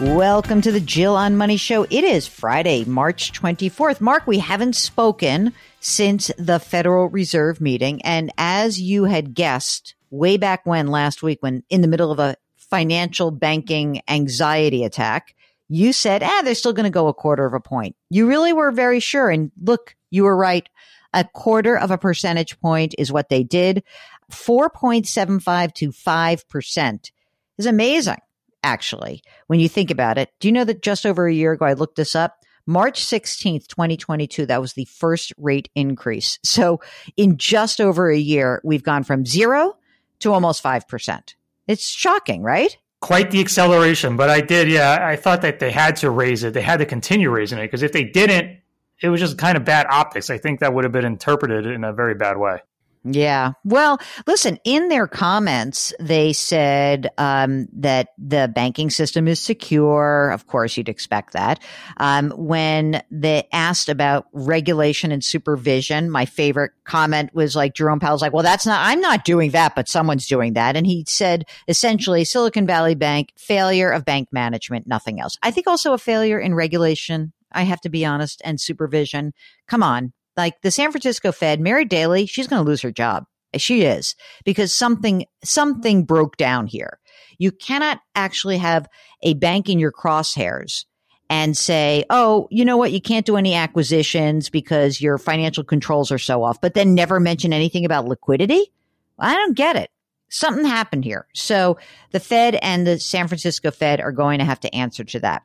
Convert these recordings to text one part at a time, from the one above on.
Welcome to the Jill on Money Show. It is Friday, March 24th. Mark, we haven't spoken since the Federal Reserve meeting. And as you had guessed way back when last week, when in the middle of a financial banking anxiety attack, you said, ah, they're still going to go a quarter of a point. You really were very sure. And look, you were right. A quarter of a percentage point is what they did. 4.75 to 5% is amazing actually, when you think about it. Do you know that just over a year ago, I looked this up? March 16th, 2022, that was the first rate increase. So in just over a year, we've gone from zero to almost 5%. It's shocking, right? Quite the acceleration. But I did, yeah, I thought that they had to raise it. They had to continue raising it because if they didn't, it was just kind of bad optics. I think that would have been interpreted in a very bad way. Yeah. Well, listen, in their comments, they said um, that the banking system is secure. Of course, you'd expect that. Um, when they asked about regulation and supervision, my favorite comment was like Jerome Powell's like, well, that's not, I'm not doing that, but someone's doing that. And he said essentially Silicon Valley Bank, failure of bank management, nothing else. I think also a failure in regulation. I have to be honest and supervision. Come on like the San Francisco Fed, Mary Daly, she's going to lose her job. She is because something, something broke down here. You cannot actually have a bank in your crosshairs and say, oh, you know what? You can't do any acquisitions because your financial controls are so off, but then never mention anything about liquidity. I don't get it. Something happened here. So the Fed and the San Francisco Fed are going to have to answer to that.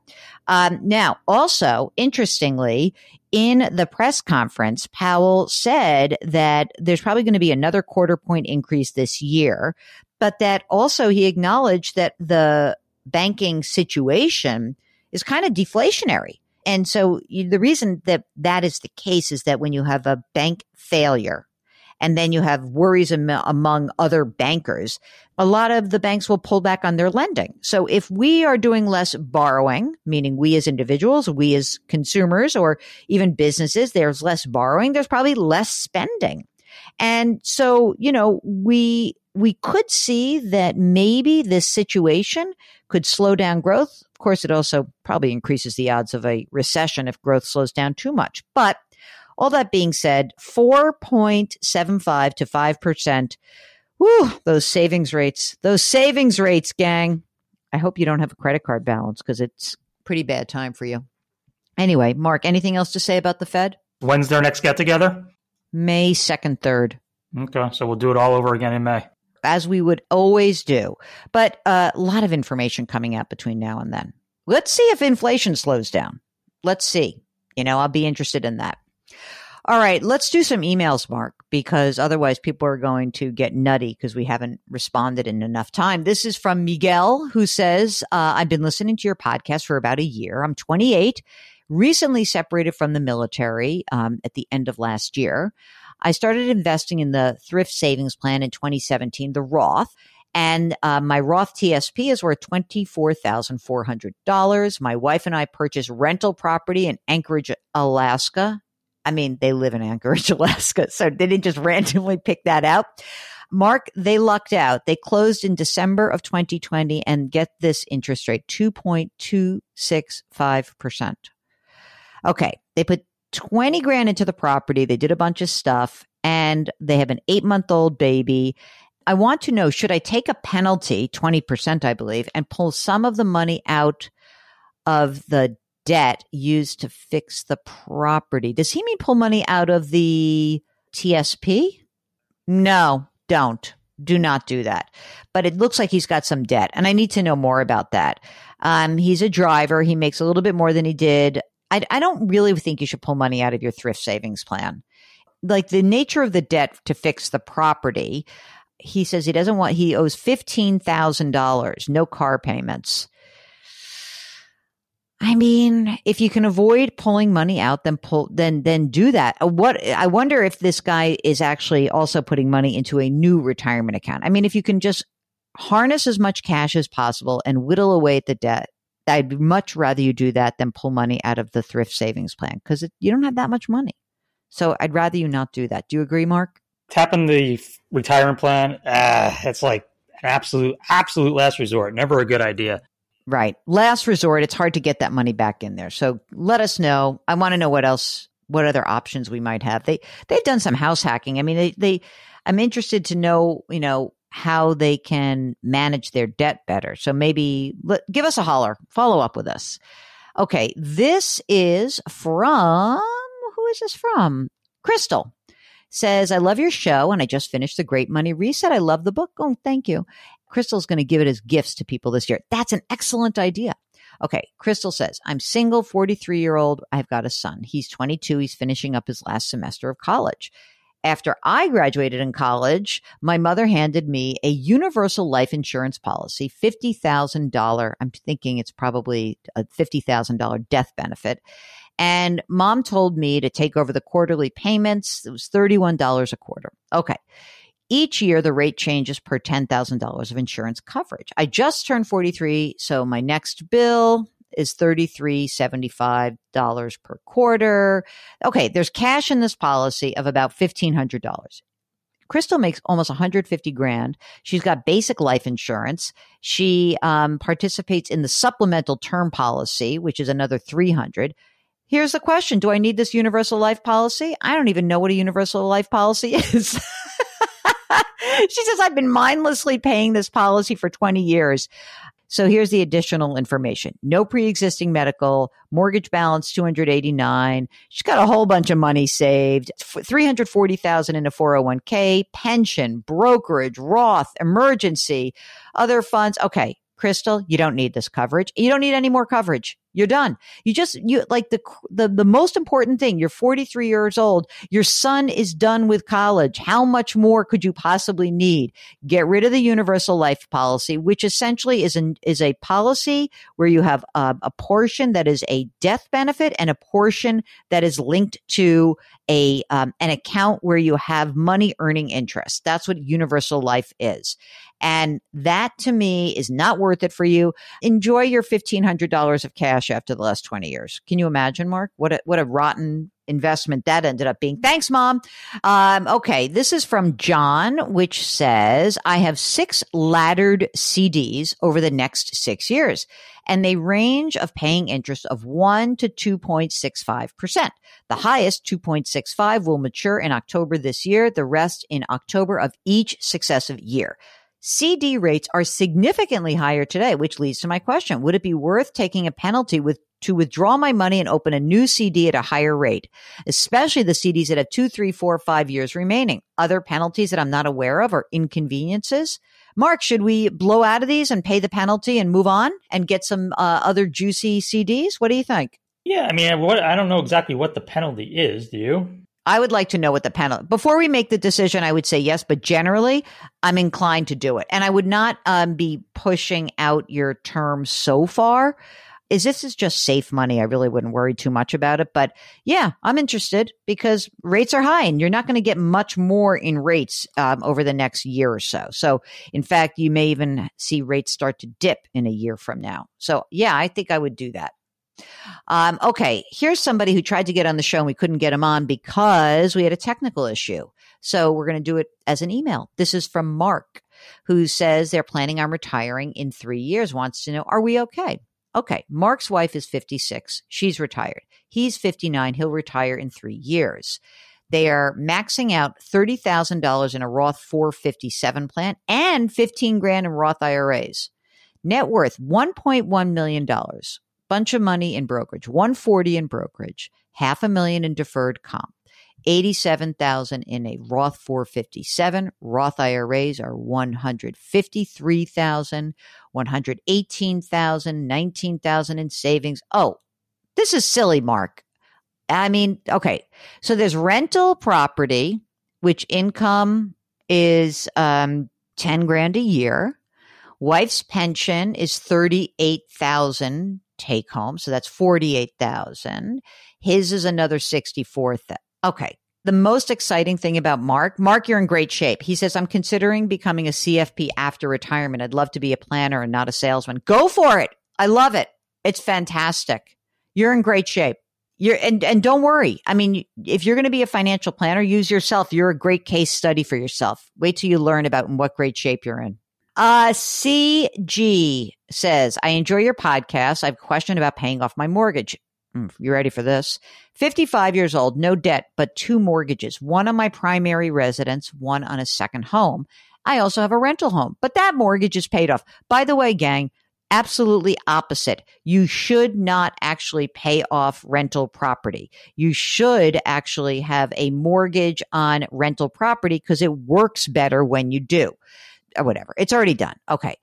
Um, now, also, interestingly, in the press conference, Powell said that there's probably going to be another quarter point increase this year, but that also he acknowledged that the banking situation is kind of deflationary. And so the reason that that is the case is that when you have a bank failure, and then you have worries am- among other bankers, a lot of the banks will pull back on their lending. So if we are doing less borrowing, meaning we as individuals, we as consumers, or even businesses, there's less borrowing, there's probably less spending. And so, you know, we, we could see that maybe this situation could slow down growth. Of course, it also probably increases the odds of a recession if growth slows down too much. But all that being said, 4.75 to 5%. Whew, those savings rates, those savings rates, gang. I hope you don't have a credit card balance because it's pretty bad time for you. Anyway, Mark, anything else to say about the Fed? When's their next get together? May 2nd, 3rd. Okay, so we'll do it all over again in May. As we would always do. But uh, a lot of information coming out between now and then. Let's see if inflation slows down. Let's see. You know, I'll be interested in that. All right, let's do some emails, Mark, because otherwise people are going to get nutty because we haven't responded in enough time. This is from Miguel, who says, uh, I've been listening to your podcast for about a year. I'm 28, recently separated from the military um, at the end of last year. I started investing in the thrift savings plan in 2017, the Roth. And uh, my Roth TSP is worth $24,400. My wife and I purchased rental property in Anchorage, Alaska I mean, they live in Anchorage, Alaska, so they didn't just randomly pick that out. Mark, they lucked out. They closed in December of 2020 and get this interest rate 2.265%. Okay. They put 20 grand into the property. They did a bunch of stuff and they have an eight month old baby. I want to know should I take a penalty, 20%, I believe, and pull some of the money out of the debt used to fix the property. Does he mean pull money out of the TSP? No, don't. Do not do that. But it looks like he's got some debt, and I need to know more about that. Um, he's a driver. He makes a little bit more than he did. I, I don't really think you should pull money out of your thrift savings plan. Like the nature of the debt to fix the property, he says he doesn't want, he owes $15,000, no car payments. I mean, if you can avoid pulling money out, then pull, then, then do that. Uh, what, I wonder if this guy is actually also putting money into a new retirement account. I mean, if you can just harness as much cash as possible and whittle away at the debt, I'd much rather you do that than pull money out of the thrift savings plan because you don't have that much money. So I'd rather you not do that. Do you agree, Mark? Tapping the retirement plan, uh, it's like an absolute, absolute last resort. Never a good idea. Right. Last resort, it's hard to get that money back in there. So let us know. I want to know what else, what other options we might have. They, they've done some house hacking. I mean, they, they, I'm interested to know, you know, how they can manage their debt better. So maybe let, give us a holler, follow up with us. Okay. This is from, who is this from? Crystal says, I love your show and I just finished the Great Money Reset. I love the book. Oh, thank you. Crystal's going to give it as gifts to people this year. That's an excellent idea. Okay. Crystal says, I'm single, 43 year old. I've got a son. He's 22. He's finishing up his last semester of college. After I graduated in college, my mother handed me a universal life insurance policy, $50,000. I'm thinking it's probably a $50,000 death benefit. And mom told me to take over the quarterly payments. It was $31 a quarter. Okay. Each year, the rate changes per $10,000 of insurance coverage. I just turned 43, so my next bill is $33.75 per quarter. Okay, there's cash in this policy of about $1,500. Crystal makes almost 150 grand. She's got basic life insurance. She um, participates in the supplemental term policy, which is another 300. Here's the question. Do I need this universal life policy? I don't even know what a universal life policy is. she says, I've been mindlessly paying this policy for 20 years. So here's the additional information. No pre-existing medical, mortgage balance 289. She's got a whole bunch of money saved, 340,000 in a 401k, pension, brokerage, Roth, emergency, other funds. Okay. Crystal, you don't need this coverage. You don't need any more coverage. You're done. You just, you like the, the, the most important thing. You're 43 years old. Your son is done with college. How much more could you possibly need? Get rid of the universal life policy, which essentially is an, is a policy where you have a, a portion that is a death benefit and a portion that is linked to a, um, an account where you have money earning interest. That's what universal life is. And that to me is not worth it for you. Enjoy your $1,500 of cash after the last 20 years. Can you imagine, Mark? What a, what a rotten investment that ended up being. Thanks, mom. Um, okay. This is from John, which says, I have six laddered CDs over the next six years and they range of paying interest of 1 to 2.65%. The highest 2.65 will mature in October this year, the rest in October of each successive year. CD rates are significantly higher today, which leads to my question. Would it be worth taking a penalty with to withdraw my money and open a new CD at a higher rate, especially the CDs that have two, three, four, five years remaining. Other penalties that I'm not aware of or inconveniences. Mark, should we blow out of these and pay the penalty and move on and get some uh, other juicy CDs? What do you think? Yeah, I mean, what, I don't know exactly what the penalty is. Do you? I would like to know what the penalty. Before we make the decision, I would say yes, but generally, I'm inclined to do it, and I would not um, be pushing out your term so far. Is this is just safe money? I really wouldn't worry too much about it, but yeah, I'm interested because rates are high, and you're not going to get much more in rates um, over the next year or so. So, in fact, you may even see rates start to dip in a year from now. So, yeah, I think I would do that. Um, okay, here's somebody who tried to get on the show and we couldn't get him on because we had a technical issue. So we're going to do it as an email. This is from Mark, who says they're planning on retiring in three years, wants to know, are we okay? Okay, Mark's wife is 56. She's retired. He's 59. He'll retire in three years. They are maxing out $30,000 in a Roth 457 plan and 15 grand in Roth IRAs. Net worth $1.1 million. Bunch of money in brokerage, 140 in brokerage, half a million in deferred comp. 87,000 in a Roth 457. Roth IRAs are 153,000, 118,000, 19,000 in savings. Oh, this is silly, Mark. I mean, okay. So there's rental property, which income is um, 10 grand a year. Wife's pension is 38,000 take home. So that's 48,000. His is another 64,000. Okay. The most exciting thing about Mark, Mark, you're in great shape. He says, I'm considering becoming a CFP after retirement. I'd love to be a planner and not a salesman. Go for it. I love it. It's fantastic. You're in great shape. You're and and don't worry. I mean, if you're going to be a financial planner, use yourself. You're a great case study for yourself. Wait till you learn about what great shape you're in. Uh, CG says, I enjoy your podcast. I have a question about paying off my mortgage. Mm, you ready for this? 55 years old, no debt, but two mortgages, one on my primary residence, one on a second home. I also have a rental home, but that mortgage is paid off. By the way, gang, absolutely opposite. You should not actually pay off rental property. You should actually have a mortgage on rental property because it works better when you do. Or whatever. It's already done. Okay.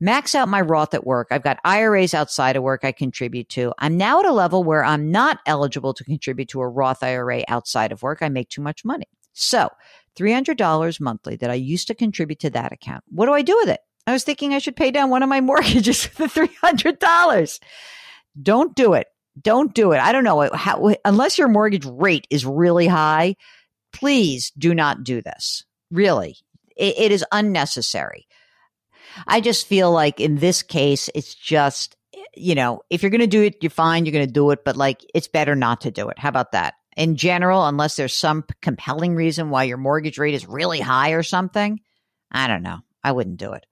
Max out my Roth at work. I've got IRAs outside of work I contribute to. I'm now at a level where I'm not eligible to contribute to a Roth IRA outside of work. I make too much money. So, $300 monthly that I used to contribute to that account. What do I do with it? I was thinking I should pay down one of my mortgages for the $300. Don't do it. Don't do it. I don't know how, unless your mortgage rate is really high, please do not do this. Really. It, it is unnecessary. I just feel like in this case, it's just, you know, if you're going to do it, you're fine. You're going to do it, but like it's better not to do it. How about that? In general, unless there's some compelling reason why your mortgage rate is really high or something, I don't know. I wouldn't do it.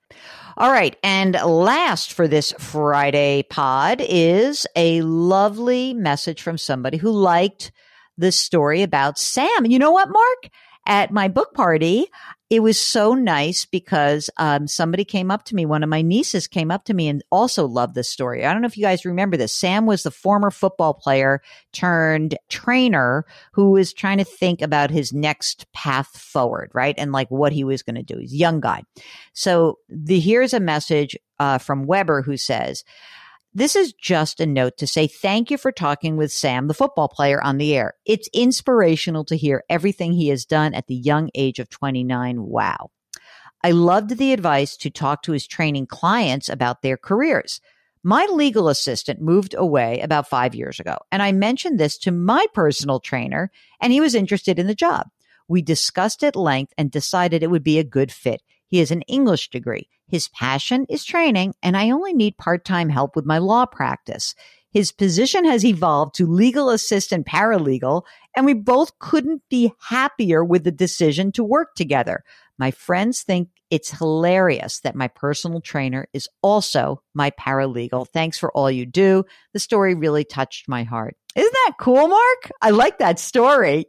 All right. And last for this Friday pod is a lovely message from somebody who liked the story about Sam. You know what, Mark? At my book party, it was so nice because um, somebody came up to me. One of my nieces came up to me and also loved this story. I don't know if you guys remember this. Sam was the former football player turned trainer who was trying to think about his next path forward, right? And like what he was going to do. He's a young guy. So the, here's a message uh, from Weber who says, this is just a note to say thank you for talking with Sam, the football player, on the air. It's inspirational to hear everything he has done at the young age of 29. Wow. I loved the advice to talk to his training clients about their careers. My legal assistant moved away about five years ago, and I mentioned this to my personal trainer, and he was interested in the job. We discussed at length and decided it would be a good fit. He has an English degree. His passion is training, and I only need part time help with my law practice. His position has evolved to legal assistant paralegal, and we both couldn't be happier with the decision to work together. My friends think it's hilarious that my personal trainer is also my paralegal. Thanks for all you do. The story really touched my heart. Isn't that cool, Mark? I like that story.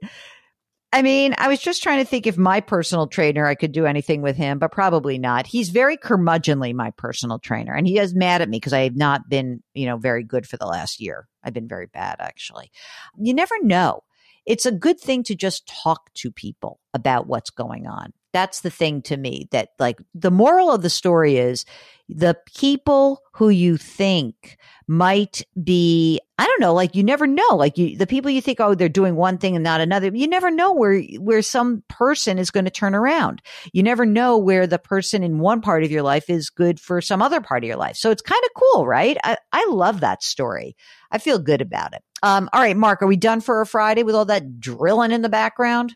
I mean, I was just trying to think if my personal trainer, I could do anything with him, but probably not. He's very curmudgeonly, my personal trainer, and he is mad at me because I have not been, you know, very good for the last year. I've been very bad, actually. You never know. It's a good thing to just talk to people about what's going on. That's the thing to me that, like, the moral of the story is the people who you think might be I don't know, like you never know. Like you, the people you think, oh, they're doing one thing and not another. You never know where where some person is going to turn around. You never know where the person in one part of your life is good for some other part of your life. So it's kind of cool, right? I, I love that story. I feel good about it. Um, all right, Mark, are we done for a Friday with all that drilling in the background?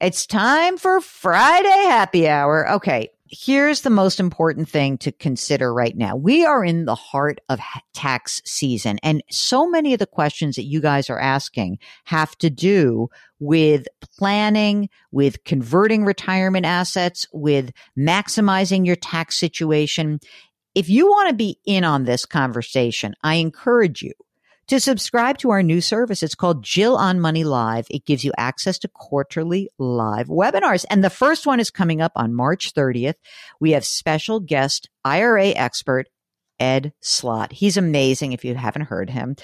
It's time for Friday happy hour. Okay here's the most important thing to consider right now. We are in the heart of tax season and so many of the questions that you guys are asking have to do with planning, with converting retirement assets, with maximizing your tax situation. If you want to be in on this conversation, I encourage you to subscribe to our new service. It's called Jill on Money Live. It gives you access to quarterly live webinars. And the first one is coming up on March 30th. We have special guest IRA expert Ed Slott. He's amazing if you haven't heard him.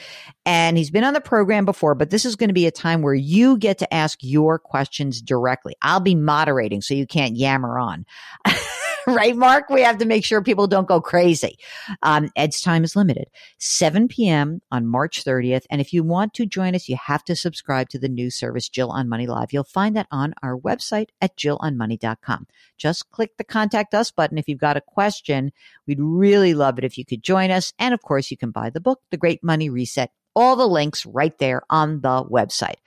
And he's been on the program before, but this is going to be a time where you get to ask your questions directly. I'll be moderating so you can't yammer on. right, Mark? We have to make sure people don't go crazy. Um, Ed's time is limited. 7 p.m. on March 30th. And if you want to join us, you have to subscribe to the new service, Jill on Money Live. You'll find that on our website at jillonmoney.com. Just click the contact us button if you've got a question. We'd really love it if you could join us. And of course, you can buy the book, The Great Money Reset all the links right there on the website.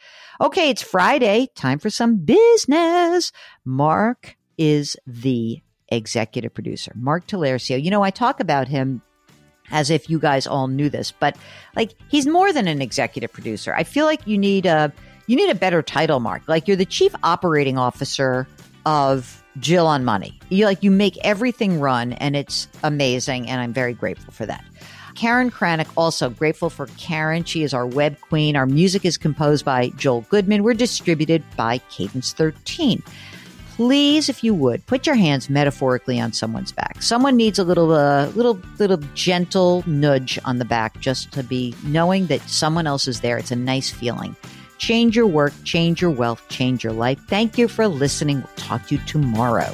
Okay, it's Friday. Time for some business. Mark is the executive producer, Mark Talercio. You know, I talk about him as if you guys all knew this, but like he's more than an executive producer. I feel like you need a you need a better title, Mark. Like you're the chief operating officer of Jill on Money. You like you make everything run and it's amazing and I'm very grateful for that. Karen Kranick, also grateful for Karen. She is our web queen. Our music is composed by Joel Goodman. We're distributed by Cadence 13 please, if you would, put your hands metaphorically on someone's back. Someone needs a little, uh, little, little gentle nudge on the back just to be knowing that someone else is there. It's a nice feeling. Change your work, change your wealth, change your life. Thank you for listening. We'll talk to you tomorrow.